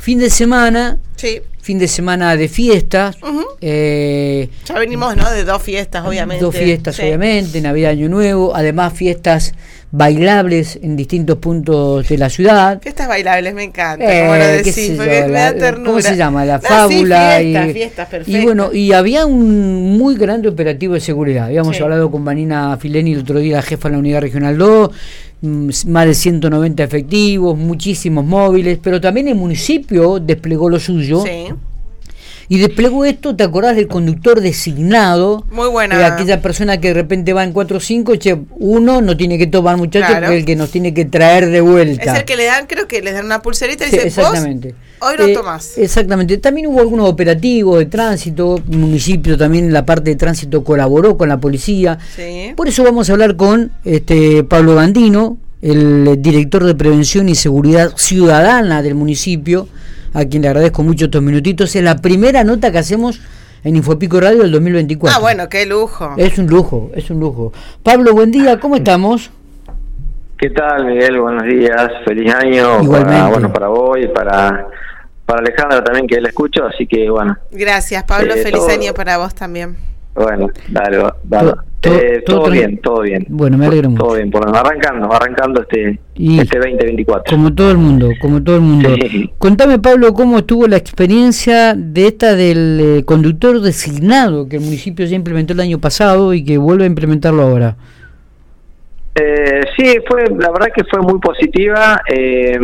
Fin de semana, Sí. fin de semana de fiestas. Eh, Ya venimos, ¿no? De dos fiestas, obviamente. Dos fiestas, Sí. obviamente, Navidad, Año Nuevo, además fiestas bailables en distintos puntos de la ciudad. Fiestas bailables, me encanta. Eh, como lo qué decís, sé porque yo, me la- da ternura. ¿Cómo se llama? La No, sí, fábula. fiestas, y, fiestas, y perfecto. bueno, y había un muy grande operativo de seguridad. Habíamos Sí. hablado con Vanina Fileni el otro día, la jefa de la Unidad Regional 2, mm, más de 190 efectivos, muchísimos móviles, pero también el municipio desplegó lo suyo. Sí. Y desplegó esto, ¿te acordás del conductor designado? Muy buena. De aquella persona que de repente va en 4 o 5, che, uno no tiene que tomar muchachos Claro. porque es el que nos tiene que traer de vuelta. Es el que le dan, creo que les dan una pulserita y Sí, dicen, exactamente. vos hoy no Eh, tomás. Exactamente. También hubo algunos operativos de tránsito, el municipio también la parte de tránsito colaboró con la policía. Sí. Por eso vamos a hablar con este Pablo Gandino, el director de Prevención y Seguridad Ciudadana del municipio, a quien le agradezco mucho estos minutitos. Es la primera nota que hacemos en Infopico Radio del 2024. Ah, bueno, qué lujo. Es un lujo, es un lujo. Pablo, buen día, ¿cómo estamos? ¿Qué tal, Miguel? Buenos días, feliz año Igualmente. para, bueno, para vos y para, para Alejandra también que la escucho, así que bueno, Gracias, Pablo. Eh, Feliz todo- año para vos también. Bueno, dale, dale. To- Eh, todo todo, tran- bien, todo bien. Bueno, me alegro mucho. Todo bien, por arrancando, arrancando este, Y- este 2024. Como todo el mundo, como todo el mundo. Sí. Contame, Pablo, cómo estuvo la experiencia de esta del eh, conductor designado que el municipio ya implementó el año pasado y que vuelve a implementarlo ahora. Eh, sí, fue la verdad que fue muy positiva. eh,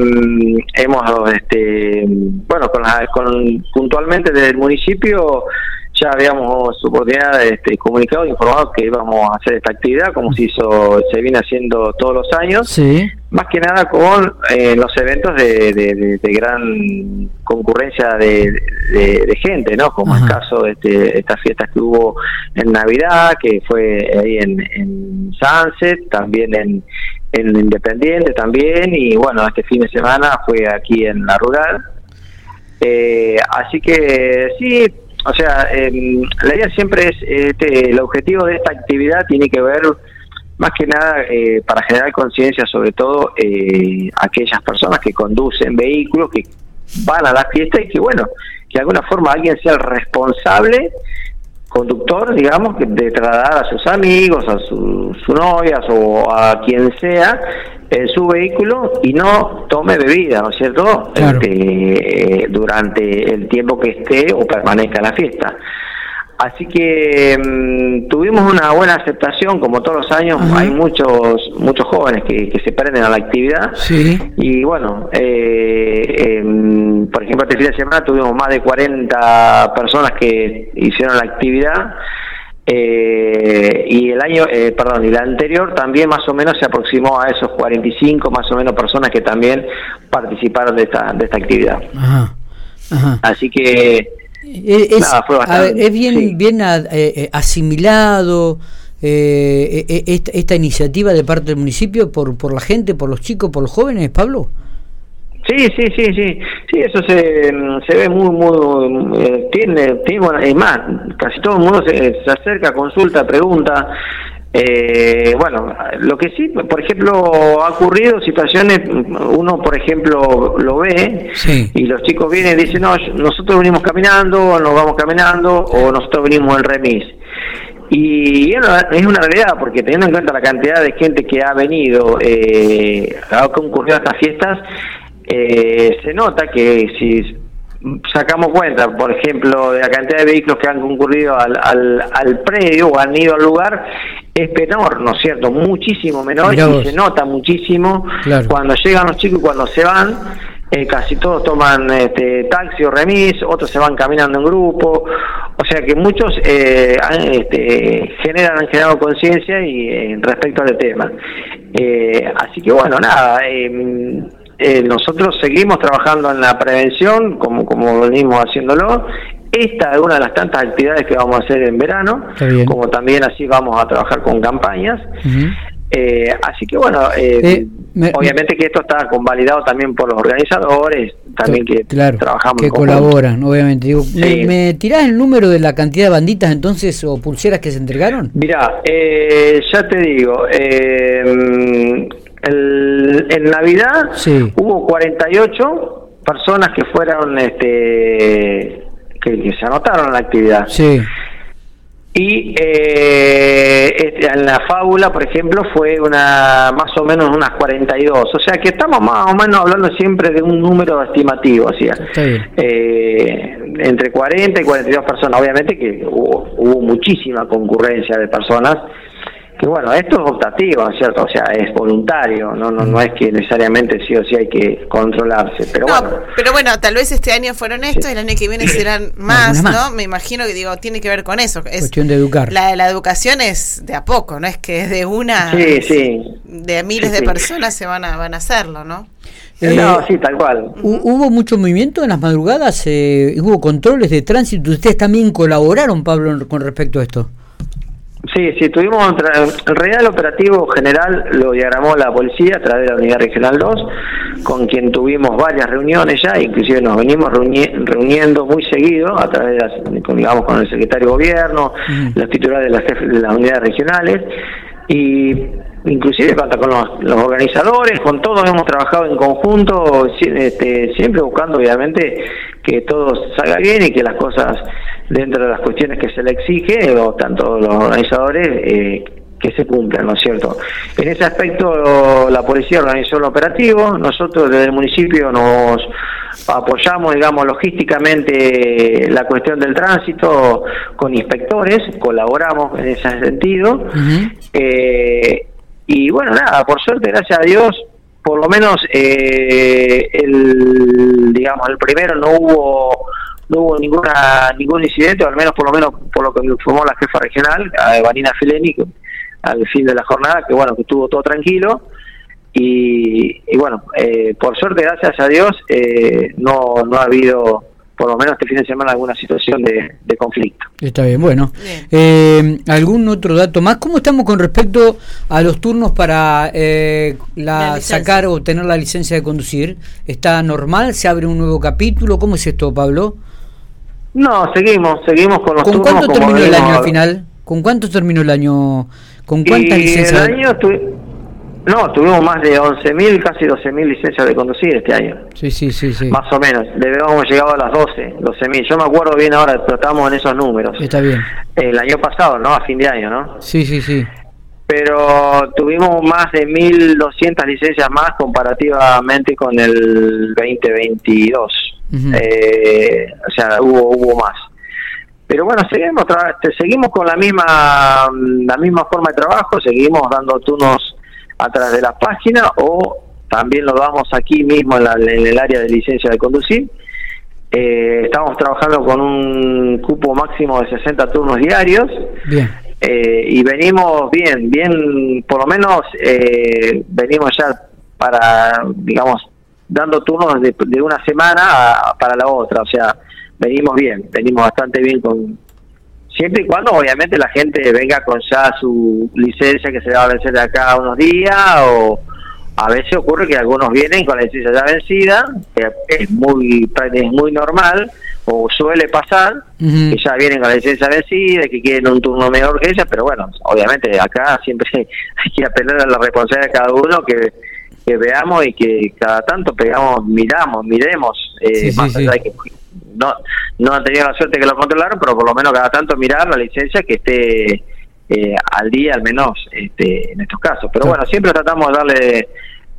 hemos, este, bueno, con, la- con puntualmente desde el municipio ya habíamos subordinado, este, comunicado, informado que íbamos a hacer esta actividad, como se hizo, se viene haciendo todos los años. Sí. Más que nada con eh, los eventos de, de- de- de gran concurrencia de, de- de gente, ¿no? Como Ajá. el caso de este, estas fiestas que hubo en Navidad, que fue ahí en, en Sunset, también en, en Independiente también, y bueno, este fin de semana fue aquí en la rural. Eh, así que sí, o sea, em, la idea siempre es, este, el objetivo de esta actividad tiene que ver más que nada eh, para generar conciencia sobre todo eh, aquellas personas que conducen vehículos, que van a la fiesta y que bueno, que de alguna forma alguien sea el responsable conductor, digamos, de trasladar a sus amigos, a sus, sus novias o a quien sea en su vehículo y no tome bebida, ¿no es cierto? Claro. Este, eh, durante el tiempo que esté o permanezca en la fiesta. Así que mm, tuvimos una buena aceptación, como todos los años, Ajá. hay muchos muchos jóvenes que, que se prenden a la actividad. Sí. Y bueno, eh, em, por ejemplo, este fin de semana tuvimos más de 40 personas que hicieron la actividad. eh, y el año, eh, perdón, y la anterior también más o menos se aproximó a esos 45 más o menos personas que también participaron de esta, de esta actividad. Ajá. Ajá. Así que Eh, Es, Nada, fue a ver, bastante, es bien, sí. bien a- eh, eh, asimilado eh, eh, esta, esta iniciativa de parte del municipio por, por la gente, por los chicos, por los jóvenes, Pablo. Sí, sí, sí, sí, sí, eso se, se ve muy, muy, eh, tiene, tiene, es más, casi todo el mundo se, se acerca, consulta, pregunta, eh, bueno, lo que sí, por ejemplo, ha ocurrido situaciones, uno, por ejemplo, lo ve Sí. y los chicos vienen y dicen, no, nosotros venimos caminando, o nos vamos caminando, o nosotros venimos en remis. Y es una- es una realidad, porque teniendo en cuenta la cantidad de gente que ha venido, eh, ha concurrido a estas fiestas, eh, se nota que si sacamos cuenta, por ejemplo, de la cantidad de vehículos que han concurrido al, al, al predio o han ido al lugar, es menor, ¿no es cierto? Muchísimo menor y se nota muchísimo Claro. cuando llegan los chicos y cuando se van. eh, casi todos toman este, taxi o remis, otros se van caminando en grupo, o sea que muchos eh, han, este, generan, han generado conciencia y eh, respecto al tema. Eh, así que bueno, nada, eh, nosotros seguimos trabajando en la prevención, como, como venimos haciéndolo. Esta es una de las tantas actividades que vamos a hacer en verano, como también así vamos a trabajar con campañas. Eh, así que bueno, eh, Eh, me- obviamente que esto está convalidado también por los organizadores, también que claro, trabajamos que conjunto. colaboran, obviamente. Digo, ¿me, Sí. me tirás el número de la cantidad de banditas entonces o pulseras que se entregaron? Mirá, eh, ya te digo, eh, el- en Navidad Sí. hubo 48 personas que fueron, este, que, que se anotaron en la actividad. Sí. Y eh, este, en la fábula, por ejemplo, fue una más o menos unas 42. O sea que estamos más o menos hablando siempre de un número estimativo, Está bien. eh, entre 40 y 42 personas. Obviamente que hubo, hubo muchísima concurrencia de personas. Que bueno, esto es optativo, ¿no es ¿cierto? O sea, es voluntario, no, no, no es que necesariamente sí o sí hay que controlarse. Pero No, bueno, pero bueno, tal vez este año fueron estos, el año que viene serán más. ¿no? Me imagino que digo, tiene que ver con eso. Es, Cuestión de educar. la, la educación es de a poco, no es que es de una, sí, sí. de miles Sí, de sí. personas se van a, van a hacerlo, ¿no? Eh, no, sí, tal cual. hu- ¿Hubo mucho movimiento en las madrugadas? Eh, ¿Hubo controles de tránsito? ¿Ustedes también colaboraron, Pablo, con respecto a esto? Sí, sí, tuvimos, tra- en realidad el operativo general lo diagramó la policía a través de la Unidad Regional 2, con quien tuvimos varias reuniones ya, inclusive nos venimos reuni- reuniendo muy seguido a través de las, con, digamos, con el secretario de gobierno, los titulares de las jefes de las unidades regionales, y inclusive hasta con los, los organizadores, con todos hemos trabajado en conjunto, este, siempre buscando obviamente que todo salga bien y que las cosas dentro de las cuestiones que se le exige, o tanto los organizadores, eh, que se cumplan, ¿no es cierto? En ese aspecto la policía organizó el operativo, nosotros desde el municipio nos apoyamos, digamos, logísticamente la cuestión del tránsito con inspectores, colaboramos en ese sentido. Eh, y bueno, nada, por suerte, gracias a Dios, por lo menos eh, el, digamos, el primero no hubo no hubo ninguna ningún incidente, o al menos por lo menos por lo que me informó la jefa regional, Vanina Feleni, que al fin de la jornada, que bueno, que estuvo todo tranquilo. Y, y bueno, eh, por suerte, gracias a Dios, eh, no, no ha habido, por lo menos este fin de semana, alguna situación de, de conflicto. Está bien, bueno. Bien. Eh, ¿Algún otro dato más? ¿Cómo estamos con respecto a los turnos para eh, La la, sacar o obtener la licencia de conducir? ¿Está normal? ¿Se abre un nuevo capítulo? ¿Cómo es esto, Pablo? No, seguimos, seguimos con los ¿Con turnos cuánto terminó el año al final? ¿Con cuánto terminó el año? ¿Con cuántas licencias? el año tuvi- no, tuvimos más de 11.000, casi 12.000 licencias de conducir este año, Sí, sí, sí, sí. más o menos. Debemos llegado a las 12, 12.000. Yo me acuerdo bien ahora, pero estábamos en esos números. Está bien. El año pasado, ¿no? A fin de año, ¿no? Sí, sí, sí. Pero tuvimos más de 1.200 licencias más comparativamente con el 2022. Ujú. Eh, o sea, hubo hubo más. Pero bueno, seguimos tra- este, seguimos con la misma la misma forma de trabajo, seguimos dando turnos a través de la página o también lo damos aquí mismo en, la- en el área de licencia de conducir. Eh, estamos trabajando con un cupo máximo de 60 turnos diarios Bien. Eh, y venimos bien, bien, por lo menos eh, venimos ya para, digamos, dando turnos de, de una semana a- para la otra, o sea, venimos bien, venimos bastante bien con... Siempre y cuando obviamente la gente venga con ya su licencia que se va a vencer de acá unos días o a veces ocurre que algunos vienen con la licencia ya vencida, que es muy, es muy normal o suele pasar, que ya vienen con la licencia vencida, que quieren un turno mejor que ella, pero bueno, obviamente acá siempre hay que apelar a la responsabilidad de cada uno que, que veamos y que cada tanto pegamos, miramos, miremos, eh, Sí, sí, más sí. allá de que no, no han tenido la suerte que lo controlaron, pero por lo menos cada tanto mirar la licencia que esté eh, al día al menos este, en estos casos. Pero bueno, siempre tratamos de darle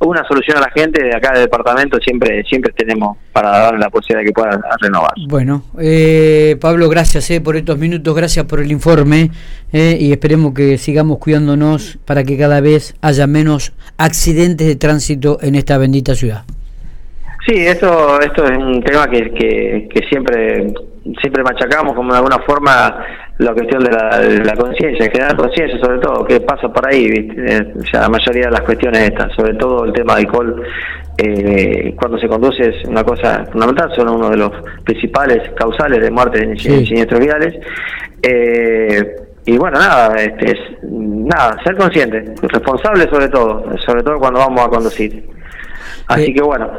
una solución a la gente de acá del departamento, siempre siempre tenemos para darle la posibilidad de que puedan renovar. Bueno, eh, Pablo, gracias eh, por estos minutos, gracias por el informe eh, y esperemos que sigamos cuidándonos para que cada vez haya menos accidentes de tránsito en esta bendita ciudad. Sí, esto, esto es un tema que, que, que siempre siempre machacamos como de alguna forma la cuestión de la, la conciencia, generar conciencia sobre todo, que pasa por ahí, ¿viste? Eh, ya la mayoría de las cuestiones estas, sobre todo el tema de alcohol, eh, cuando se conduce es una cosa fundamental, son uno de los principales causales de muerte en Sí. siniestros viales. Eh, y bueno, nada, este, es, nada, ser consciente, responsable sobre todo, sobre todo cuando vamos a conducir. Así Sí. que bueno,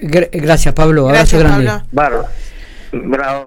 Gra- gracias, Pablo. Abrazo Gracias, grande. Pablo. bárbaro. Bravo.